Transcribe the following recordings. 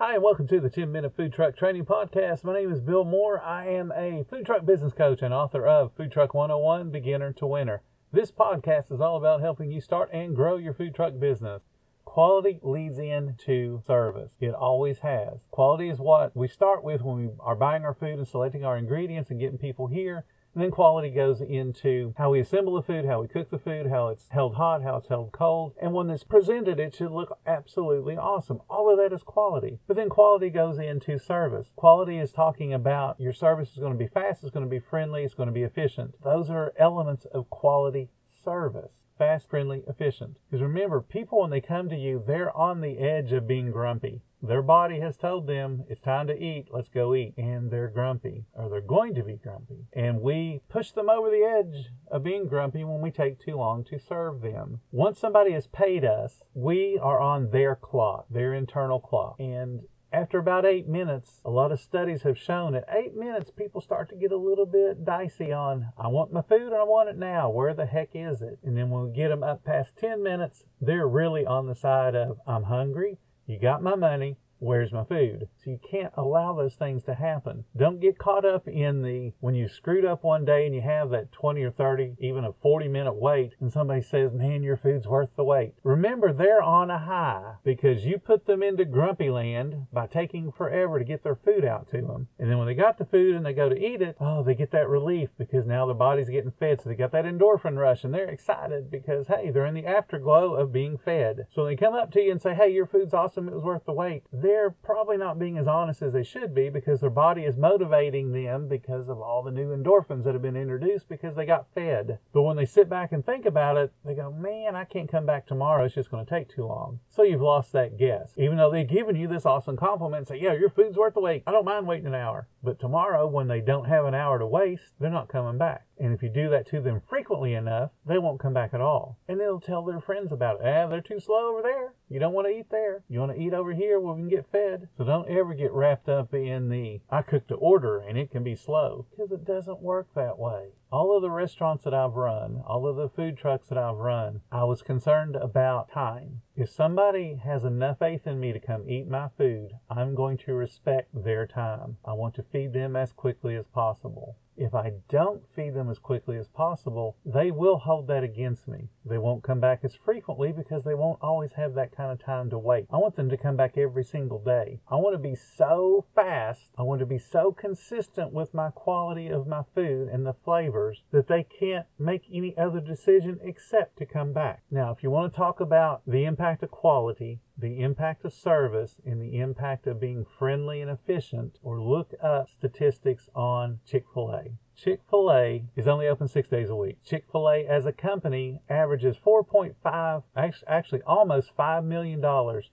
Hi, and welcome to the 10 Minute Food Truck Training Podcast. My name is Bill Moore. I am a food truck business coach and author of Food Truck 101 Beginner to Winner. This podcast is all about helping you start and grow your food truck business. Quality leads into service. It always has. Quality is what we start with when we are buying our food and selecting our ingredients and getting people here. And then quality goes into how we assemble the food, how we cook the food, how it's held hot, how it's held cold. And when it's presented, it should look absolutely awesome. All of that is quality. But then quality goes into service. Quality is talking about your service is going to be fast, it's going to be friendly, it's going to be efficient. Those are elements of quality service fast, friendly, efficient. Because remember, people, when they come to you, they're on the edge of being grumpy. Their body has told them it's time to eat, let's go eat. And they're grumpy, or they're going to be grumpy. And we push them over the edge of being grumpy when we take too long to serve them. Once somebody has paid us, we are on their clock, their internal clock. And after about eight minutes, a lot of studies have shown at eight minutes, people start to get a little bit dicey on, I want my food and I want it now. Where the heck is it? And then when we get them up past 10 minutes, they're really on the side of, I'm hungry, you got my money, where's my food? So you can't allow those things to happen. Don't get caught up in the when you screwed up one day and you have that 20 or 30, even a 40 minute wait, and somebody says, Man, your food's worth the wait. Remember, they're on a high because you put them into grumpy land by taking forever to get their food out to them. And then when they got the food and they go to eat it, oh, they get that relief because now their body's getting fed. So they got that endorphin rush and they're excited because, hey, they're in the afterglow of being fed. So when they come up to you and say, Hey, your food's awesome, it was worth the wait, they're probably not being as honest as they should be because their body is motivating them because of all the new endorphins that have been introduced because they got fed. But when they sit back and think about it, they go, man, I can't come back tomorrow. It's just going to take too long. So you've lost that guess. Even though they've given you this awesome compliment and say, yeah, your food's worth the wait. I don't mind waiting an hour. But tomorrow, when they don't have an hour to waste, they're not coming back. And if you do that to them frequently enough, they won't come back at all. And they'll tell their friends about it. Ah, they're too slow over there. You don't want to eat there. You want to eat over here where we can get fed. So don't ever get wrapped up in the, I cook to order and it can be slow. Because it doesn't work that way. All of the restaurants that I've run, all of the food trucks that I've run, I was concerned about time. If somebody has enough faith in me to come eat my food, I'm going to respect their time. I want to feed them as quickly as possible if I don't feed them as quickly as possible, they will hold that against me. They won't come back as frequently because they won't always have that kind of time to wait. I want them to come back every single day. I want to be so fast, I want to be so consistent with my quality of my food and the flavors that they can't make any other decision except to come back. Now, if you want to talk about the impact of quality, the impact of service and the impact of being friendly and efficient, or look up statistics on Chick fil A. Chick fil A is only open six days a week. Chick fil A as a company averages 4.5, actually almost $5 million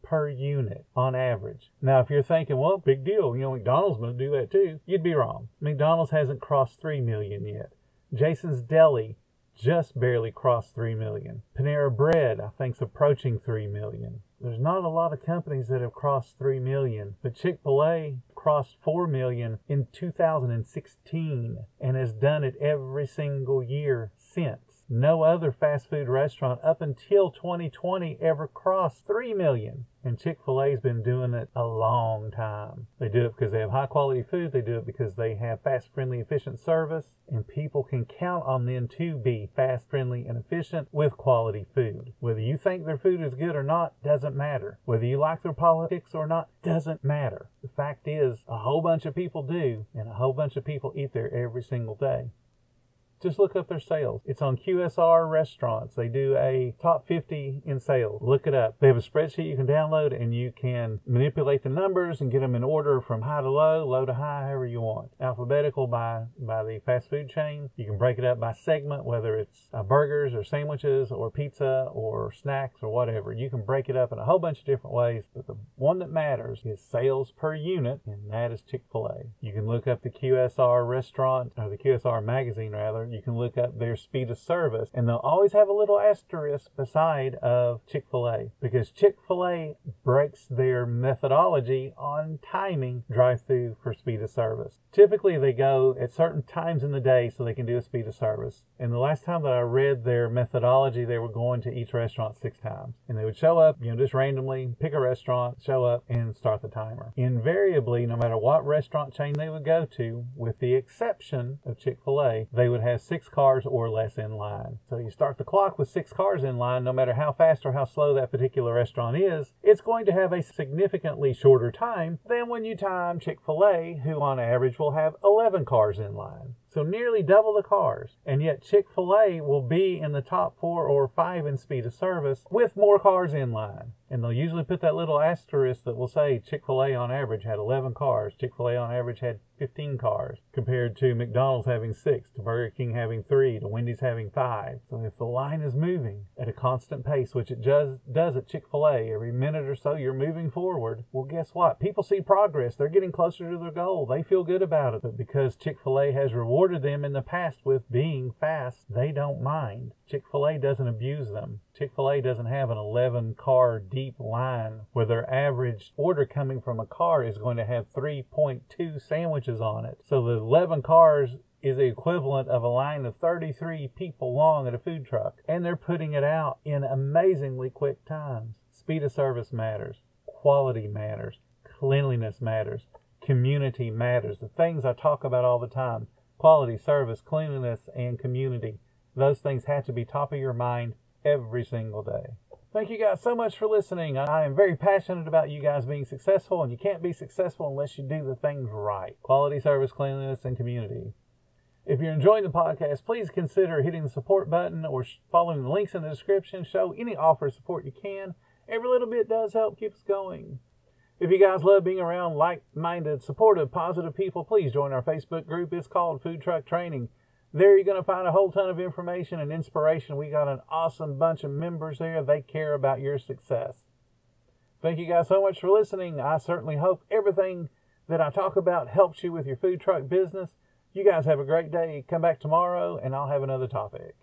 per unit on average. Now, if you're thinking, well, big deal, you know, McDonald's going to do that too, you'd be wrong. McDonald's hasn't crossed 3 million yet. Jason's Deli just barely crossed 3 million. Panera Bread, I think, is approaching 3 million. There's not a lot of companies that have crossed 3 million, but Chick fil A crossed 4 million in 2016 and has done it every single year since. No other fast food restaurant up until 2020 ever crossed 3 million. And Chick fil A's been doing it a long time. They do it because they have high quality food. They do it because they have fast, friendly, efficient service. And people can count on them to be fast, friendly, and efficient with quality food. Whether you think their food is good or not doesn't matter. Whether you like their politics or not doesn't matter. The fact is, a whole bunch of people do, and a whole bunch of people eat there every single day. Just look up their sales. It's on QSR restaurants. They do a top 50 in sales. Look it up. They have a spreadsheet you can download and you can manipulate the numbers and get them in order from high to low, low to high, however you want. Alphabetical by, by the fast food chain. You can break it up by segment, whether it's uh, burgers or sandwiches or pizza or snacks or whatever. You can break it up in a whole bunch of different ways, but the one that matters is sales per unit, and that is Chick fil A. You can look up the QSR restaurant or the QSR magazine rather you can look up their speed of service and they'll always have a little asterisk beside of Chick-fil-A because Chick-fil-A breaks their methodology on timing drive-through for speed of service. Typically they go at certain times in the day so they can do a speed of service. And the last time that I read their methodology, they were going to each restaurant six times. And they would show up, you know, just randomly, pick a restaurant, show up, and start the timer. Invariably, no matter what restaurant chain they would go to, with the exception of Chick fil A, they would have six cars or less in line. So you start the clock with six cars in line, no matter how fast or how slow that particular restaurant is, it's going to have a significantly shorter time than when you time Chick fil A, who on average will have 11 cars in line. So nearly double the cars. And yet Chick fil A will be in the top four or five in speed of service with more cars in line. And they'll usually put that little asterisk that will say Chick fil A on average had 11 cars, Chick fil A on average had 15 cars, compared to McDonald's having six, to Burger King having three, to Wendy's having five. So if the line is moving at a constant pace, which it does, does at Chick fil A, every minute or so you're moving forward, well, guess what? People see progress. They're getting closer to their goal. They feel good about it. But because Chick fil A has rewarded them in the past with being fast, they don't mind. Chick fil A doesn't abuse them. Chick fil A doesn't have an 11 car deep line where their average order coming from a car is going to have 3.2 sandwiches on it. So the 11 cars is the equivalent of a line of 33 people long at a food truck. And they're putting it out in amazingly quick times. Speed of service matters, quality matters, cleanliness matters, community matters. The things I talk about all the time quality, service, cleanliness, and community. Those things have to be top of your mind every single day. Thank you guys so much for listening. I am very passionate about you guys being successful, and you can't be successful unless you do the things right quality, service, cleanliness, and community. If you're enjoying the podcast, please consider hitting the support button or following the links in the description. Show any offer of support you can. Every little bit does help keep us going. If you guys love being around like minded, supportive, positive people, please join our Facebook group. It's called Food Truck Training. There you're going to find a whole ton of information and inspiration. We got an awesome bunch of members there. They care about your success. Thank you guys so much for listening. I certainly hope everything that I talk about helps you with your food truck business. You guys have a great day. Come back tomorrow and I'll have another topic.